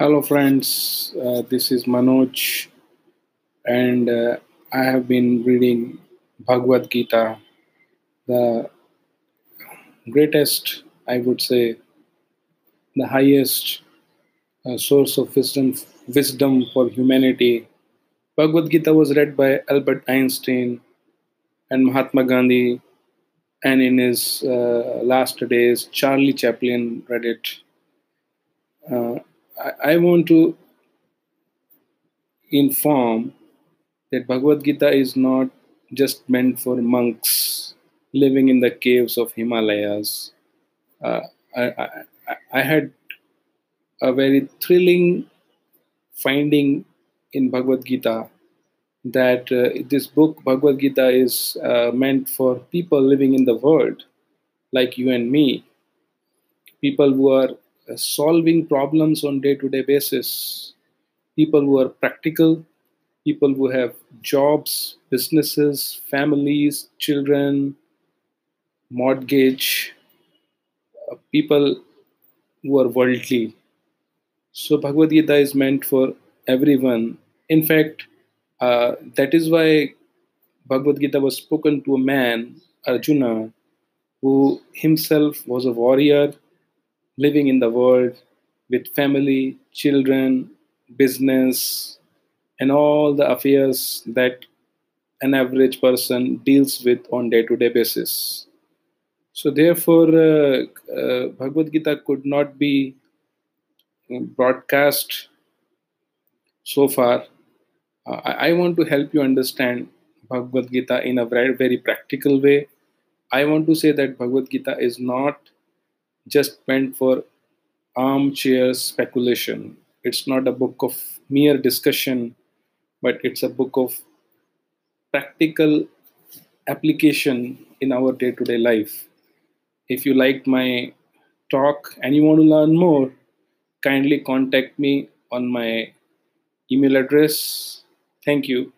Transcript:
Hello, friends. Uh, this is Manoj, and uh, I have been reading Bhagavad Gita, the greatest, I would say, the highest uh, source of wisdom, wisdom for humanity. Bhagavad Gita was read by Albert Einstein and Mahatma Gandhi, and in his uh, last days, Charlie Chaplin read it. I, I want to inform that Bhagavad Gita is not just meant for monks living in the caves of Himalayas. Uh, I, I, I had a very thrilling finding in Bhagavad Gita that uh, this book, Bhagavad Gita, is uh, meant for people living in the world like you and me, people who are solving problems on day-to-day basis. People who are practical people who have jobs businesses families children mortgage uh, people who are worldly. So bhagavad gita is meant for everyone. In fact uh, that is why bhagavad gita was spoken to a man arjuna who himself was a warrior living in the world with family, children, business, and all the affairs that an average person deals with on day-to-day basis. So therefore, uh, uh, Bhagavad Gita could not be broadcast so far. Uh, I, I want to help you understand Bhagavad Gita in a very, very practical way. I want to say that Bhagavad Gita is not just meant for armchair speculation. It's not a book of mere discussion, but it's a book of practical application in our day to day life. If you liked my talk and you want to learn more, kindly contact me on my email address. Thank you.